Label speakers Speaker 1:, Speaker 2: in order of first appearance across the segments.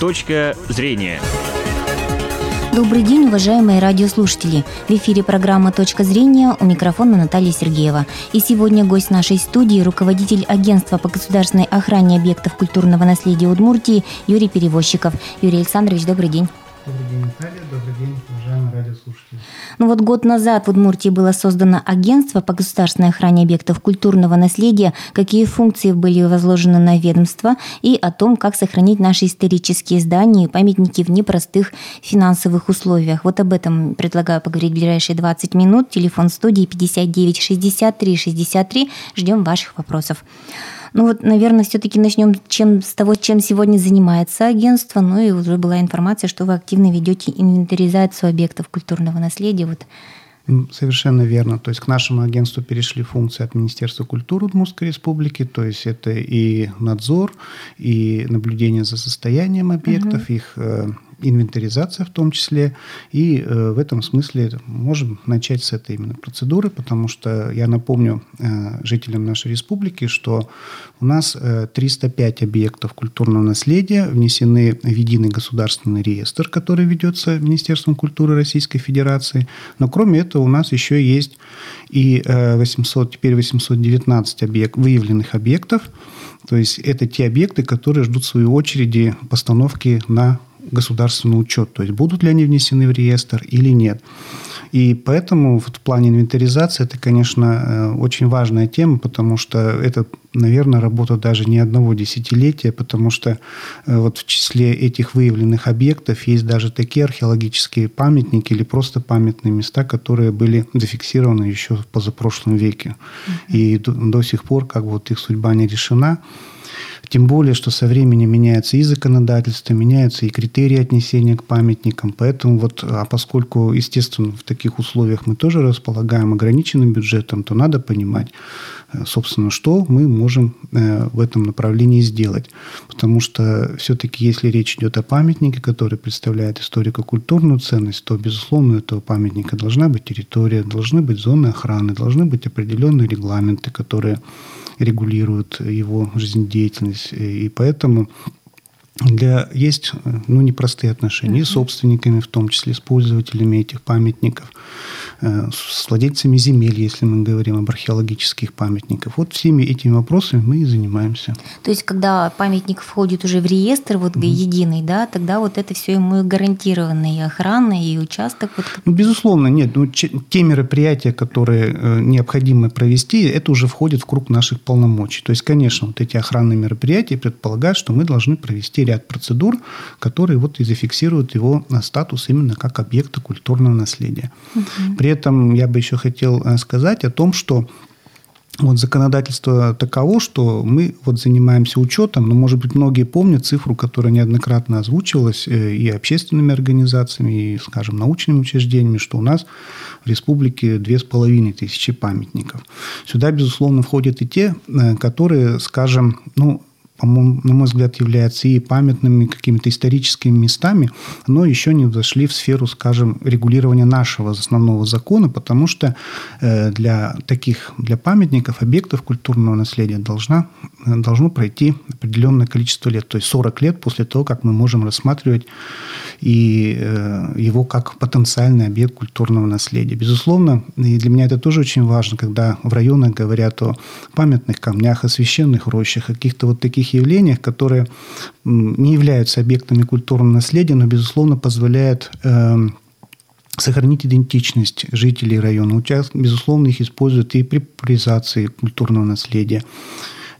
Speaker 1: Точка зрения.
Speaker 2: Добрый день, уважаемые радиослушатели. В эфире программа «Точка зрения» у микрофона Наталья Сергеева. И сегодня гость нашей студии – руководитель агентства по государственной охране объектов культурного наследия Удмуртии Юрий Перевозчиков. Юрий Александрович, добрый день.
Speaker 3: Добрый день, Наталья. Добрый день, радиослушатели.
Speaker 2: Ну вот год назад в Удмуртии было создано агентство по государственной охране объектов культурного наследия, какие функции были возложены на ведомство и о том, как сохранить наши исторические здания и памятники в непростых финансовых условиях. Вот об этом предлагаю поговорить в ближайшие 20 минут. Телефон студии 59 63 63. Ждем ваших вопросов. Ну вот, наверное, все-таки начнем чем, с того, чем сегодня занимается агентство. Ну и уже была информация, что вы активно ведете инвентаризацию объектов культурного наследия. Вот
Speaker 3: Совершенно верно. То есть к нашему агентству перешли функции от Министерства культуры Удмуртской Республики, то есть это и надзор, и наблюдение за состоянием объектов, угу. их э, инвентаризация в том числе. И э, в этом смысле можем начать с этой именно процедуры, потому что я напомню э, жителям нашей республики, что у нас э, 305 объектов культурного наследия внесены в единый государственный реестр, который ведется Министерством культуры Российской Федерации. Но кроме этого у нас еще есть и 800, теперь 819 объект, выявленных объектов, то есть это те объекты, которые ждут в свою очереди постановки на государственный учет, то есть будут ли они внесены в реестр или нет. И поэтому в плане инвентаризации это, конечно, э, очень важная тема, потому что это, наверное, работа даже не одного десятилетия, потому что э, вот в числе этих выявленных объектов есть даже такие археологические памятники или просто памятные места, которые были зафиксированы еще в позапрошлом веке. Mm-hmm. И до, до сих пор как бы вот их судьба не решена. Тем более, что со временем меняется и законодательство, меняются и критерии отнесения к памятникам. Поэтому вот, а поскольку, естественно, в таких условиях мы тоже располагаем ограниченным бюджетом, то надо понимать, э, собственно, что мы можем э, в этом направлении сделать. Потому что все-таки, если речь идет о памятнике, который представляет историко-культурную ценность, то, безусловно, у этого памятника должна быть территория, должны быть зоны охраны, должны быть определенные регламенты, которые регулируют его жизнедеятельность. И поэтому для, есть ну, непростые отношения uh-huh. с собственниками, в том числе с пользователями этих памятников, э, с владельцами земель, если мы говорим об археологических памятниках. Вот всеми этими вопросами мы и занимаемся.
Speaker 2: То есть, когда памятник входит уже в реестр вот, uh-huh. единый, да, тогда вот это все ему гарантировано, и охрана, и участок. Вот...
Speaker 3: Ну, безусловно, нет. Ну, те мероприятия, которые э, необходимо провести, это уже входит в круг наших полномочий. То есть, конечно, вот эти охранные мероприятия предполагают, что мы должны провести ряд процедур, которые вот и зафиксируют его э, статус именно как объекта культурного наследия. Угу. При этом я бы еще хотел э, сказать о том, что вот законодательство таково, что мы вот занимаемся учетом, но, может быть, многие помнят цифру, которая неоднократно озвучивалась э, и общественными организациями, и, скажем, научными учреждениями, что у нас в республике две с половиной тысячи памятников. Сюда, безусловно, входят и те, которые, скажем, ну, по-моему, на мой взгляд, являются и памятными какими-то историческими местами, но еще не зашли в сферу, скажем, регулирования нашего основного закона, потому что э, для таких, для памятников, объектов культурного наследия должна, должно пройти определенное количество лет, то есть 40 лет после того, как мы можем рассматривать и э, его как потенциальный объект культурного наследия. Безусловно, и для меня это тоже очень важно, когда в районах говорят о памятных камнях, о священных рощах, каких-то вот таких таких явлениях, которые не являются объектами культурного наследия, но, безусловно, позволяют э, сохранить идентичность жителей района. Безусловно, их используют и при популяризации культурного наследия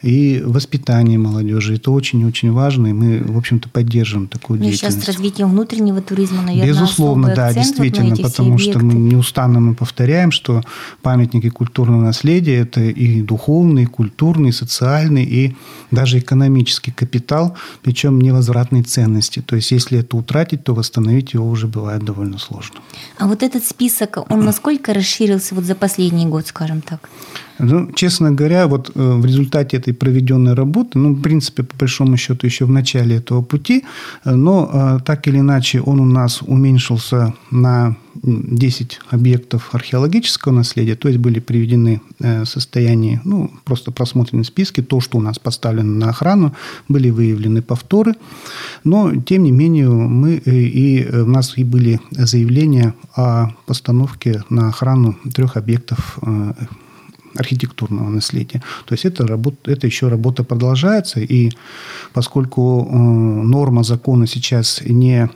Speaker 3: и воспитание молодежи. Это очень-очень важно, и мы, в общем-то, поддерживаем такую ну, деятельность.
Speaker 2: Сейчас с развитием внутреннего туризма, наверное,
Speaker 3: Безусловно, да, действительно, вот потому что мы неустанно мы повторяем, что памятники культурного наследия – это и духовный, и культурный, и социальный, и даже экономический капитал, причем невозвратной ценности. То есть, если это утратить, то восстановить его уже бывает довольно сложно.
Speaker 2: А вот этот список, он насколько расширился вот за последний год, скажем так?
Speaker 3: Ну, честно говоря, вот э, в результате этой проведенной работы, ну, в принципе, по большому счету, еще в начале этого пути, но так или иначе он у нас уменьшился на 10 объектов археологического наследия, то есть были приведены в состоянии, ну, просто просмотрены списки, то, что у нас поставлено на охрану, были выявлены повторы, но, тем не менее, мы и у нас и были заявления о постановке на охрану трех объектов архитектурного наследия. То есть это, работа, это еще работа продолжается, и поскольку э, норма закона сейчас не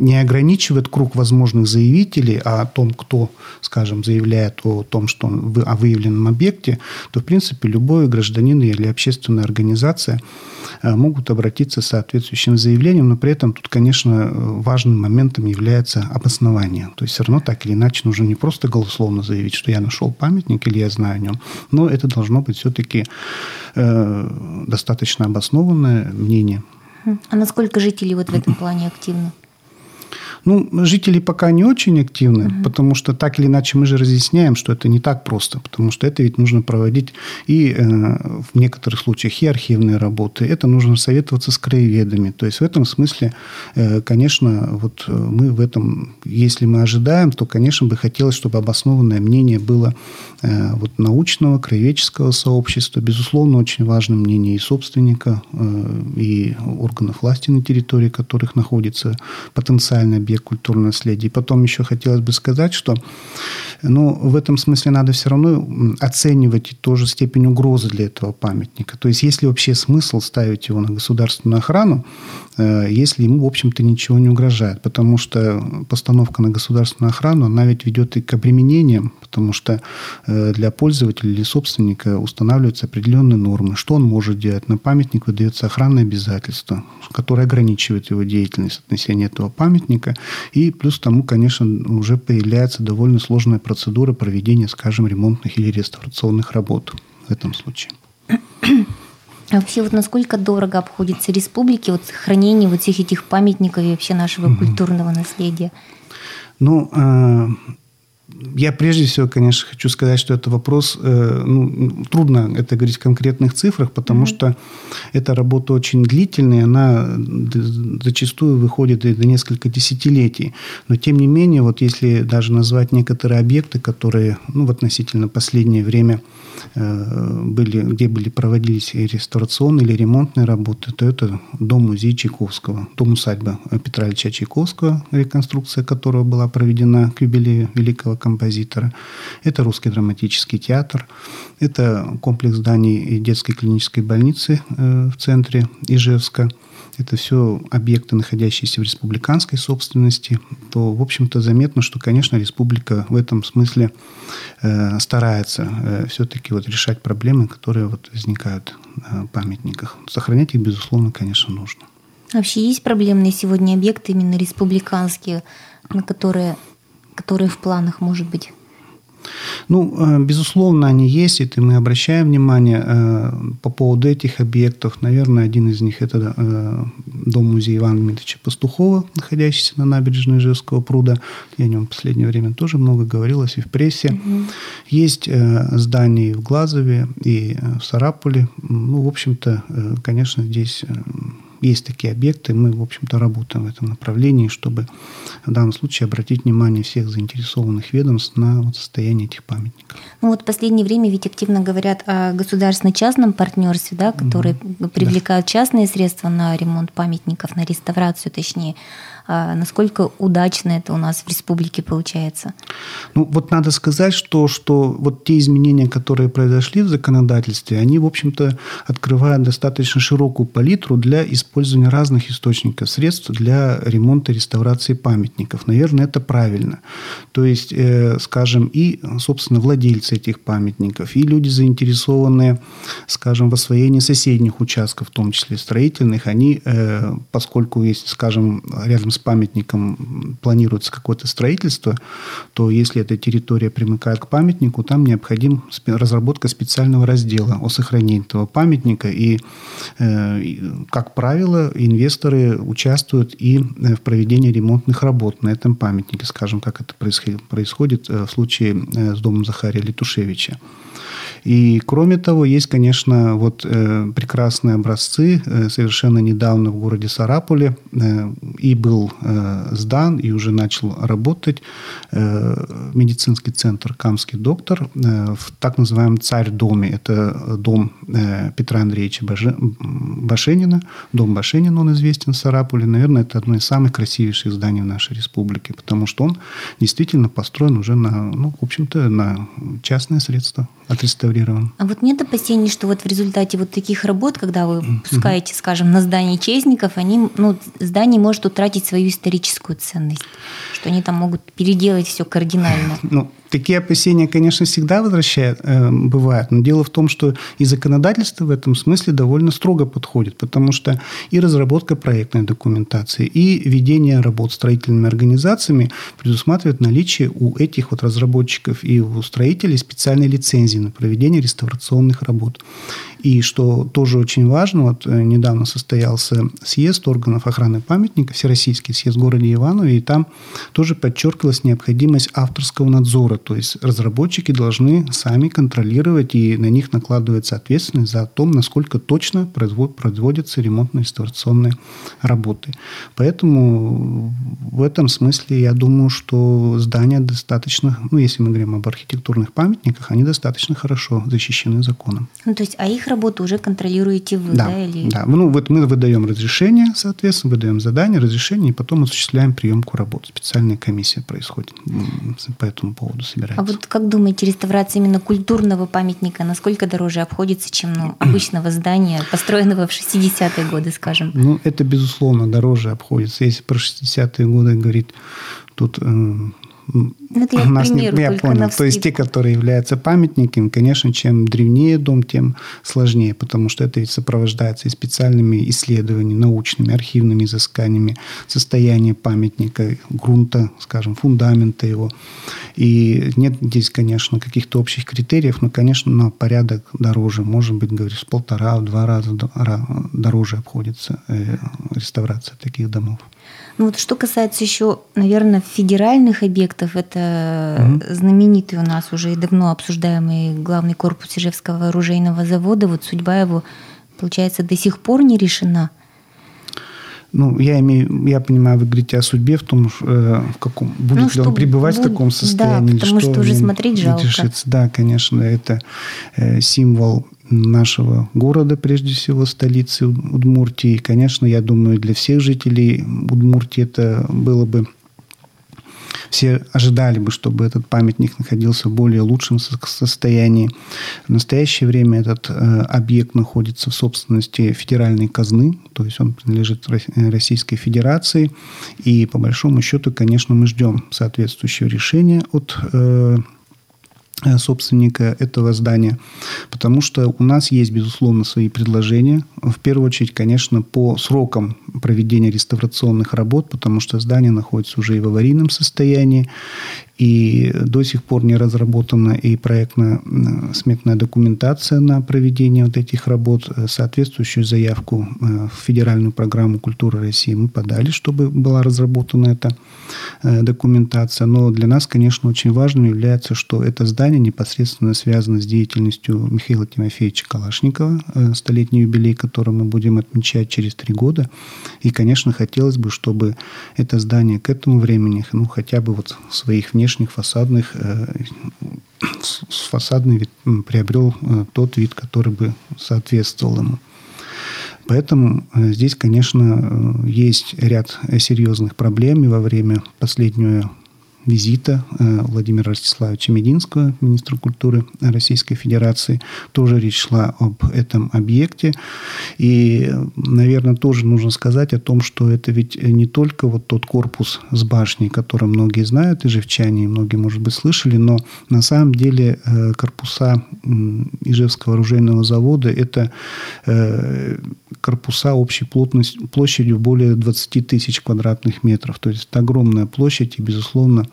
Speaker 3: не ограничивает круг возможных заявителей а о том, кто, скажем, заявляет о том, что он о выявленном объекте, то, в принципе, любой гражданин или общественная организация э, могут обратиться с соответствующим заявлением, но при этом тут, конечно, важным моментом является обоснование. То есть все равно так или иначе нужно не просто голословно заявить, что я нашел памятник или я знаю о нем, но это должно быть все-таки э, достаточно обоснованное мнение.
Speaker 2: А насколько жители вот в этом плане активны?
Speaker 3: Ну, жители пока не очень активны, угу. потому что так или иначе мы же разъясняем, что это не так просто, потому что это ведь нужно проводить и э, в некоторых случаях и архивные работы, это нужно советоваться с краеведами. То есть в этом смысле, э, конечно, вот э, мы в этом, если мы ожидаем, то, конечно, бы хотелось, чтобы обоснованное мнение было э, вот научного, краеведческого сообщества, безусловно, очень важно мнение и собственника, э, и органов власти на территории которых находится потенциальный объект культурного наследия. И потом еще хотелось бы сказать, что ну, в этом смысле надо все равно оценивать тоже степень угрозы для этого памятника. То есть, есть ли вообще смысл ставить его на государственную охрану, э, если ему, в общем-то, ничего не угрожает. Потому что постановка на государственную охрану, она ведь ведет и к обременениям, потому что э, для пользователя или собственника устанавливаются определенные нормы. Что он может делать? На памятник выдается охранное обязательство, которое ограничивает его деятельность относения этого памятника. И плюс к тому, конечно, уже появляется довольно сложная процедура проведения, скажем, ремонтных или реставрационных работ в этом случае.
Speaker 2: А вообще вот насколько дорого обходится республике вот хранение вот всех этих памятников и вообще нашего mm культурного наследия?
Speaker 3: Ну, э, я прежде всего, конечно, хочу сказать, что это вопрос, э, ну, трудно это говорить в конкретных цифрах, потому mm-hmm. что эта работа очень длительная, она зачастую выходит до нескольких десятилетий. Но, тем не менее, вот если даже назвать некоторые объекты, которые ну, в относительно последнее время э, были, где были проводились реставрационные или ремонтные работы, то это дом-музей Чайковского, дом-усадьба Петра Ильича Чайковского, реконструкция которого была проведена к юбилею великого композитора. Это Русский драматический театр. Это комплекс зданий детской клинической больницы э, в центре Ижевска. Это все объекты, находящиеся в республиканской собственности. То, в общем-то, заметно, что, конечно, республика в этом смысле э, старается э, все-таки вот решать проблемы, которые вот возникают в памятниках. Сохранять их, безусловно, конечно, нужно.
Speaker 2: Вообще есть проблемные сегодня объекты именно республиканские, на которые которые в планах, может быть?
Speaker 3: Ну, э, безусловно, они есть, и мы обращаем внимание э, по поводу этих объектов. Наверное, один из них – это э, дом-музей Ивана Дмитриевича Пастухова, находящийся на набережной Ижевского пруда. Я о нем в последнее время тоже много говорилось и в прессе. Угу. Есть здания и в Глазове, и в Сарапуле. Ну, в общем-то, конечно, здесь есть такие объекты, мы, в общем-то, работаем в этом направлении, чтобы в данном случае обратить внимание всех заинтересованных ведомств на вот состояние этих памятников.
Speaker 2: Ну вот в последнее время ведь активно говорят о государственно-частном партнерстве, да, которые угу. привлекают да. частные средства на ремонт памятников, на реставрацию, точнее. А насколько удачно это у нас в республике получается?
Speaker 3: Ну, вот надо сказать, что, что вот те изменения, которые произошли в законодательстве, они, в общем-то, открывают достаточно широкую палитру для использования разных источников средств для ремонта и реставрации памятников. Наверное, это правильно. То есть, э, скажем, и, собственно, владельцы этих памятников, и люди, заинтересованные, скажем, в освоении соседних участков, в том числе строительных, они, э, поскольку есть, скажем, рядом с памятником планируется какое-то строительство, то если эта территория примыкает к памятнику, там необходима разработка специального раздела о сохранении этого памятника. И, э, как правило, инвесторы участвуют и э, в проведении ремонтных работ на этом памятнике, скажем, как это происходит, происходит э, в случае с домом Захария Летушевича. И кроме того, есть, конечно, вот э, прекрасные образцы. Э, совершенно недавно в городе Сарапуле э, и был э, сдан, и уже начал работать э, медицинский центр «Камский доктор» э, в так называемом «Царь-доме». Это дом э, Петра Андреевича Бажи, Башенина. Дом Башенина, он известен в Сарапуле. Наверное, это одно из самых красивейших зданий в нашей республике, потому что он действительно построен уже на, ну, в общем-то, на частные средства отреставрирован.
Speaker 2: А вот нет опасений, что вот в результате вот таких работ, когда вы пускаете, скажем, на здание честников, они, ну, здание может утратить свою историческую ценность, что они там могут переделать все кардинально?
Speaker 3: Ну, Такие опасения, конечно, всегда возвращают, э, бывают, но дело в том, что и законодательство в этом смысле довольно строго подходит, потому что и разработка проектной документации, и ведение работ строительными организациями предусматривает наличие у этих вот разработчиков и у строителей специальной лицензии на проведение реставрационных работ. И что тоже очень важно, вот э, недавно состоялся съезд органов охраны памятника, Всероссийский съезд в городе Иванове, и там тоже подчеркивалась необходимость авторского надзора, то есть разработчики должны сами контролировать, и на них накладывается ответственность за то, насколько точно производятся ремонтно-реставрационные работы. Поэтому в этом смысле я думаю, что здания достаточно, ну, если мы говорим об архитектурных памятниках, они достаточно хорошо защищены законом.
Speaker 2: Ну, то есть, а их работу уже контролируете вы,
Speaker 3: да?
Speaker 2: Да,
Speaker 3: или... да. Ну, вот мы выдаем разрешение, соответственно, выдаем задание, разрешение, и потом осуществляем приемку работ. Специальная комиссия происходит по этому поводу собирается.
Speaker 2: А вот как думаете, реставрация именно культурного памятника насколько дороже обходится, чем ну, обычного здания, построенного в 60-е годы, скажем?
Speaker 3: Ну, это, безусловно, дороже обходится. Если про 60-е годы говорить, тут
Speaker 2: это я, у нас примеру,
Speaker 3: не, я понял. То есть те, которые являются памятниками, конечно, чем древнее дом, тем сложнее, потому что это ведь сопровождается и специальными исследованиями, научными, архивными изысканиями состояния памятника, грунта, скажем, фундамента его. И нет здесь, конечно, каких-то общих критериев, но, конечно, на порядок дороже. Может быть, говоришь, полтора, в два раза дороже обходится э, реставрация таких домов.
Speaker 2: Ну вот что касается еще, наверное, федеральных объектов, это угу. знаменитый у нас уже и давно обсуждаемый главный корпус Ижевского оружейного завода. Вот судьба его, получается, до сих пор не решена.
Speaker 3: Ну, я имею, я понимаю, вы говорите о судьбе в том, э, в каком будет ну, ли он пребывать будет, в таком состоянии,
Speaker 2: да, потому что, что уже смотреть жалко.
Speaker 3: Решится. Да, конечно, это э, символ нашего города, прежде всего столицы Удмуртии. И, конечно, я думаю, для всех жителей Удмуртии это было бы все ожидали бы, чтобы этот памятник находился в более лучшем состоянии. В настоящее время этот э, объект находится в собственности федеральной казны, то есть он принадлежит Российской Федерации. И по большому счету, конечно, мы ждем соответствующего решения от э, Э, собственника этого здания, потому что у нас есть, безусловно, свои предложения. В первую очередь, конечно, по срокам проведения реставрационных работ, потому что здание находится уже и в аварийном состоянии, и до сих пор не разработана и проектно-сметная документация на проведение вот этих работ. Соответствующую заявку э, в Федеральную программу культуры России мы подали, чтобы была разработана эта э, документация. Но для нас, конечно, очень важным является, что это здание непосредственно связано с деятельностью Михаила Тимофеевича Калашникова, э, столетний юбилей, который мы будем отмечать через три года. И, конечно, хотелось бы, чтобы это здание к этому времени, ну, хотя бы вот своих внешних внешних фасадных э, фасадный вид приобрел э, тот вид, который бы соответствовал ему. Поэтому э, здесь, конечно, есть ряд серьезных проблем. И во время последнего визита э, Владимира Ростиславовича Мединского, министра культуры Российской Федерации. Тоже речь шла об этом объекте. И, наверное, тоже нужно сказать о том, что это ведь не только вот тот корпус с башней, который многие знают, и живчане, и многие, может быть, слышали, но на самом деле э, корпуса Ижевского оружейного завода – это э, корпуса общей плотность, площадью более 20 тысяч квадратных метров. То есть это огромная площадь, и, безусловно,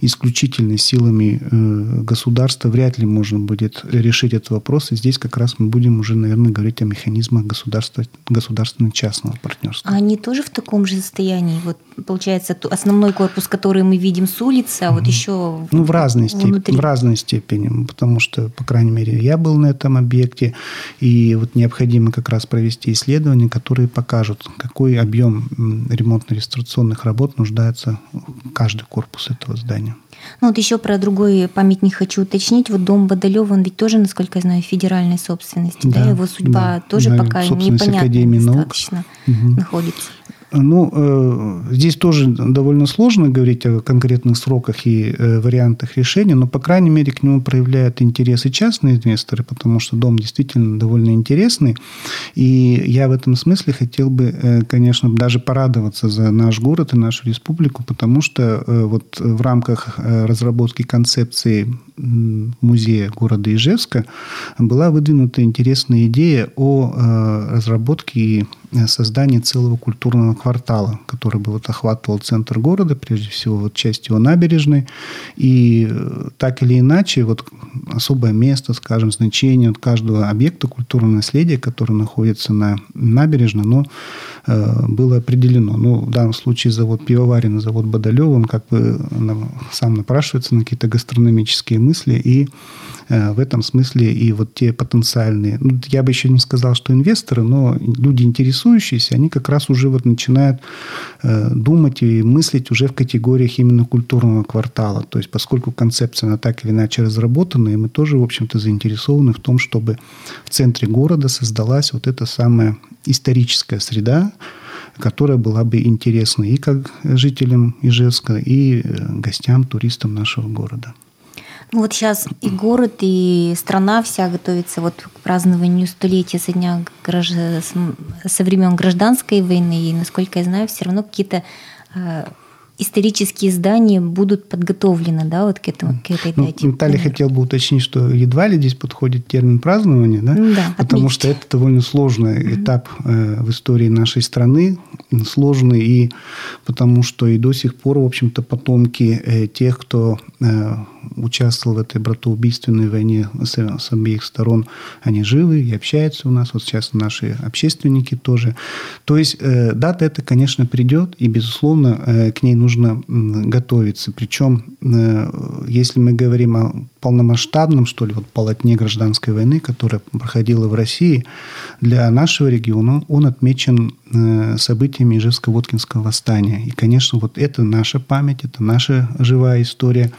Speaker 3: исключительно силами э, государства вряд ли можно будет решить этот вопрос. И здесь как раз мы будем уже, наверное, говорить о механизмах государства, государственно-частного партнерства.
Speaker 2: А они тоже в таком же состоянии? Вот получается основной корпус, который мы видим с улицы, а вот еще
Speaker 3: ну в разной степени, в разной степени, потому что, по крайней мере, я был на этом объекте, и вот необходимо как раз провести исследования, которые покажут, какой объем ремонтно-реставрационных работ нуждается каждый корпус этого здания.
Speaker 2: Ну вот еще про другой памятник хочу уточнить. Вот дом Бодолева, он ведь тоже, насколько я знаю, федеральной собственности. Да, да? его судьба да, тоже да, пока Академии достаточно наук. находится.
Speaker 3: Ну, э, здесь тоже довольно сложно говорить о конкретных сроках и э, вариантах решения, но, по крайней мере, к нему проявляют интерес и частные инвесторы, потому что дом действительно довольно интересный. И я в этом смысле хотел бы, э, конечно, даже порадоваться за наш город и нашу республику, потому что вот в рамках разработки концепции музея города Ижевска была выдвинута интересная идея о разработке и создании целого культурного квартала, который бы вот охватывал центр города, прежде всего вот часть его набережной. И э, так или иначе, вот особое место, скажем, значение от каждого объекта культурного наследия, который находится на набережной, оно э, было определено. Ну, в данном случае завод Пивоварин и завод Бодолев, он как бы сам напрашивается на какие-то гастрономические мысли и Э, в этом смысле и вот те потенциальные, ну, я бы еще не сказал, что инвесторы, но люди интересующиеся, они как раз уже вот начинают э, думать и мыслить уже в категориях именно культурного квартала. То есть поскольку концепция она так или иначе разработана, и мы тоже, в общем-то, заинтересованы в том, чтобы в центре города создалась вот эта самая историческая среда, которая была бы интересна и как жителям Ижевска, и э, гостям, туристам нашего города.
Speaker 2: Вот сейчас и город, и страна вся готовится вот к празднованию столетия со дня со времен гражданской войны. И, насколько я знаю, все равно какие-то э, исторические здания будут подготовлены, да, вот к этому, к этой
Speaker 3: ну, дате. Наталья хотел бы уточнить, что едва ли здесь подходит термин празднования, да?
Speaker 2: Да,
Speaker 3: Потому
Speaker 2: отметить.
Speaker 3: что это довольно сложный mm-hmm. этап э, в истории нашей страны, сложный и потому что и до сих пор, в общем-то, потомки э, тех, кто э, участвовал в этой братоубийственной войне с, с обеих сторон, они живы и общаются у нас. Вот сейчас наши общественники тоже. То есть э, дата эта, конечно, придет, и, безусловно, э, к ней нужно готовиться. Причем, э, если мы говорим о полномасштабном, что ли, вот полотне гражданской войны, которая проходила в России, для нашего региона он отмечен э, событиями Ижевско-Воткинского восстания. И, конечно, вот это наша память, это наша живая история.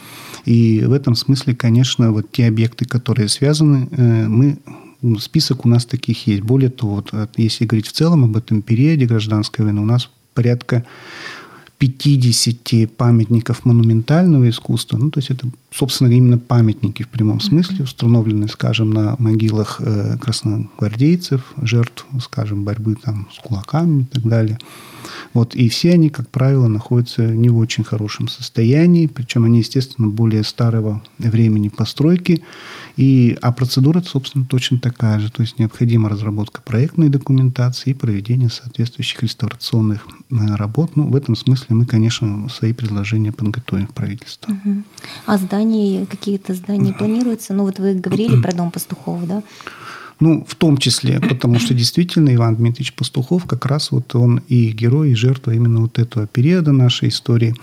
Speaker 3: И в этом смысле, конечно, вот те объекты, которые связаны, э, мы ну, список у нас таких есть. Более того, вот, если говорить в целом об этом периоде гражданской войны, у нас порядка 50 памятников монументального искусства. Ну, то есть это, собственно, именно памятники в прямом смысле, установленные, скажем, на могилах э, красногвардейцев, жертв, скажем, борьбы там, с кулаками и так далее. Вот, и все они, как правило, находятся не в очень хорошем состоянии, причем они, естественно, более старого времени постройки. И, а процедура, собственно, точно такая же. То есть необходима разработка проектной документации и проведение соответствующих реставрационных э, работ. Ну, в этом смысле мы, конечно, свои предложения подготовим в правительство. Угу.
Speaker 2: А здания, какие-то здания планируются? Ну, вот вы говорили про дом пастухов, да?
Speaker 3: Ну, в том числе, потому что действительно Иван Дмитриевич Пастухов как раз вот он и герой, и жертва именно вот этого периода нашей истории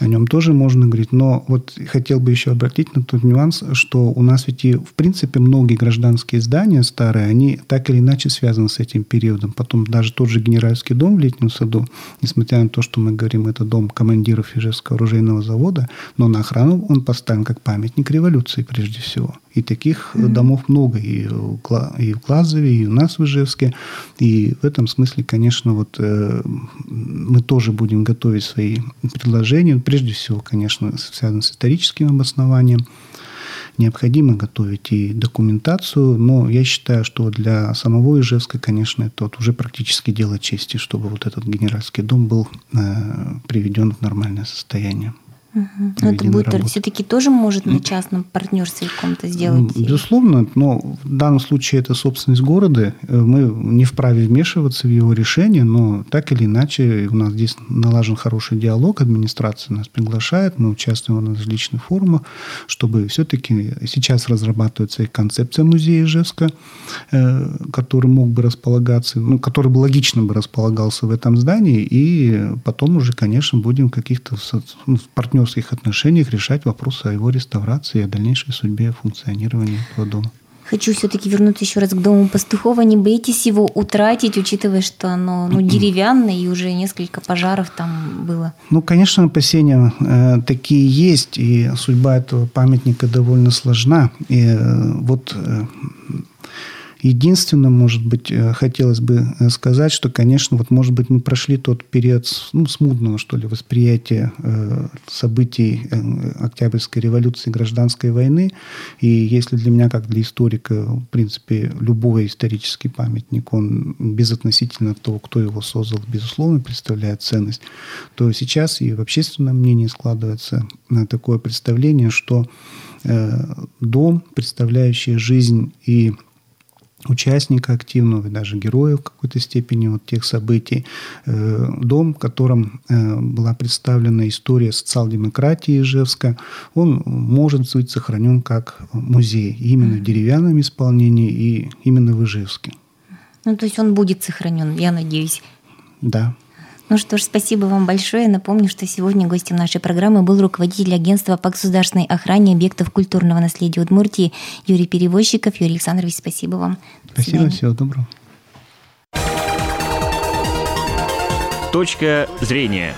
Speaker 3: о нем тоже можно говорить. Но вот хотел бы еще обратить на тот нюанс, что у нас ведь и, в принципе, многие гражданские здания старые, они так или иначе связаны с этим периодом. Потом даже тот же генеральский дом в Летнем саду, несмотря на то, что мы говорим, это дом командиров Ижевского оружейного завода, но на охрану он поставлен как памятник революции прежде всего. И таких mm-hmm. домов много и в Клазове, и у нас в Ижевске. И в этом смысле, конечно, вот э, мы тоже будем готовить свои предложения прежде всего, конечно, связано с историческим обоснованием. Необходимо готовить и документацию, но я считаю, что для самого Ижевска, конечно, это вот уже практически дело чести, чтобы вот этот генеральский дом был э, приведен в нормальное состояние.
Speaker 2: Угу. Но это будет все-таки тоже может на частном партнерстве каком-то сделать?
Speaker 3: Безусловно, но в данном случае это собственность города. Мы не вправе вмешиваться в его решение, но так или иначе у нас здесь налажен хороший диалог, администрация нас приглашает, мы участвуем на различных форумах, чтобы все-таки сейчас разрабатывается и концепция музея Ижевска, э, который мог бы располагаться, ну, который бы логично бы располагался в этом здании, и потом уже, конечно, будем каких-то ну, партнеров партнерских отношениях решать вопросы о его реставрации и о дальнейшей судьбе функционирования этого дома.
Speaker 2: Хочу все-таки вернуться еще раз к дому Пастухова. Не боитесь его утратить, учитывая, что оно ну, деревянное и уже несколько пожаров там было?
Speaker 3: Ну, конечно, опасения э, такие есть, и судьба этого памятника довольно сложна. И э, вот э, Единственное, может быть, э, хотелось бы э, сказать, что, конечно, вот, может быть, мы прошли тот период ну, смутного, что ли, восприятия э, событий Октябрьской революции, гражданской войны. И если для меня, как для историка, в принципе, любой исторический памятник, он безотносительно того, кто его создал, безусловно, представляет ценность, то сейчас и в общественном мнении складывается такое представление, что дом, представляющий жизнь и участника активного, даже героя в какой-то степени вот тех событий. Э, дом, в котором э, была представлена история социал-демократии Ижевска, он может быть сохранен как музей именно в деревянном исполнении и именно в Ижевске.
Speaker 2: Ну, то есть он будет сохранен, я надеюсь.
Speaker 3: Да.
Speaker 2: Ну что ж, спасибо вам большое. Напомню, что сегодня гостем нашей программы был руководитель агентства по государственной охране объектов культурного наследия Удмуртии Юрий Перевозчиков. Юрий Александрович, спасибо вам.
Speaker 3: Спасибо, всего доброго.
Speaker 1: Точка зрения.